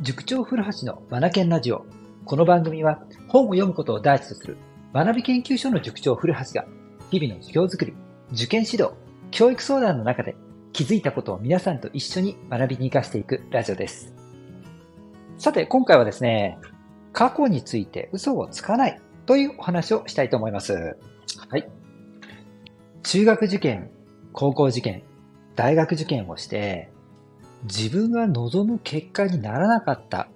塾長古橋のマナケンラジオ。この番組は本を読むことを第一とする学び研究所の塾長古橋が日々の授業づくり、受験指導、教育相談の中で気づいたことを皆さんと一緒に学びに活かしていくラジオです。さて、今回はですね、過去について嘘をつかないというお話をしたいと思います。はい。中学受験、高校受験、大学受験をして、自分が望む結果にならなかった。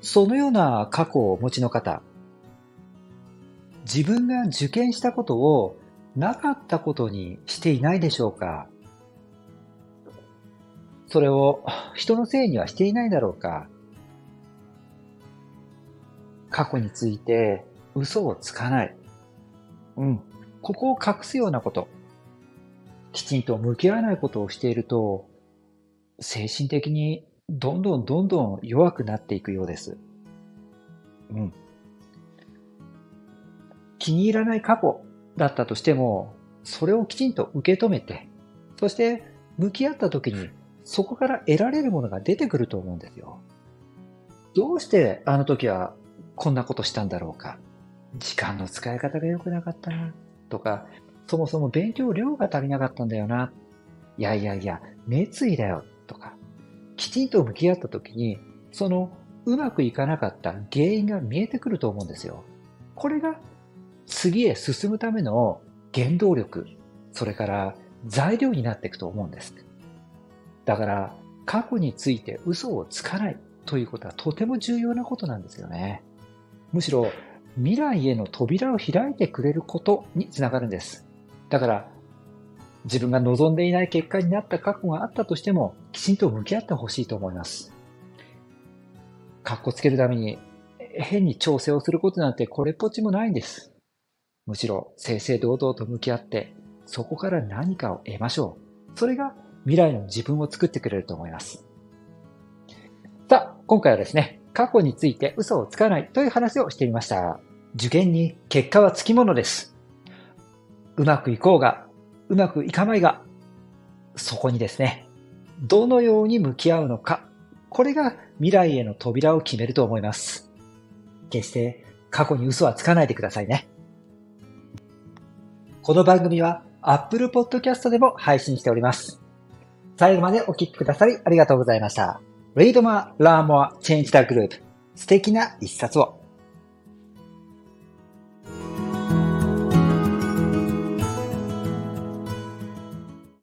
そのような過去をお持ちの方、自分が受験したことをなかったことにしていないでしょうかそれを人のせいにはしていないだろうか過去について嘘をつかない。うん。ここを隠すようなこと。きちんと向き合わないことをしていると、精神的にどんどんどんどん弱くなっていくようです。うん。気に入らない過去だったとしても、それをきちんと受け止めて、そして向き合った時にそこから得られるものが出てくると思うんですよ。どうしてあの時はこんなことしたんだろうか。時間の使い方が良くなかったな。とか、そもそも勉強量が足りなかったんだよな。いやいやいや、熱意だよ。とか、きちんと向き合った時に、そのうまくいかなかった原因が見えてくると思うんですよ。これが次へ進むための原動力、それから材料になっていくと思うんです。だから、過去について嘘をつかないということはとても重要なことなんですよね。むしろ未来への扉を開いてくれることにつながるんです。だから、自分が望んでいない結果になった過去があったとしても、きちんと向き合ってほしいと思います。かっこつけるために、変に調整をすることなんてこれっぽっちもないんです。むしろ、正々堂々と向き合って、そこから何かを得ましょう。それが未来の自分を作ってくれると思います。さあ、今回はですね、過去について嘘をつかないという話をしてみました。受験に結果はつきものです。うまくいこうが、うまくいかないが、そこにですね、どのように向き合うのか、これが未来への扉を決めると思います。決して過去に嘘はつかないでくださいね。この番組は Apple Podcast でも配信しております。最後までお聴きくださりありがとうございました。Read more, learn more, change the group 素敵な一冊を。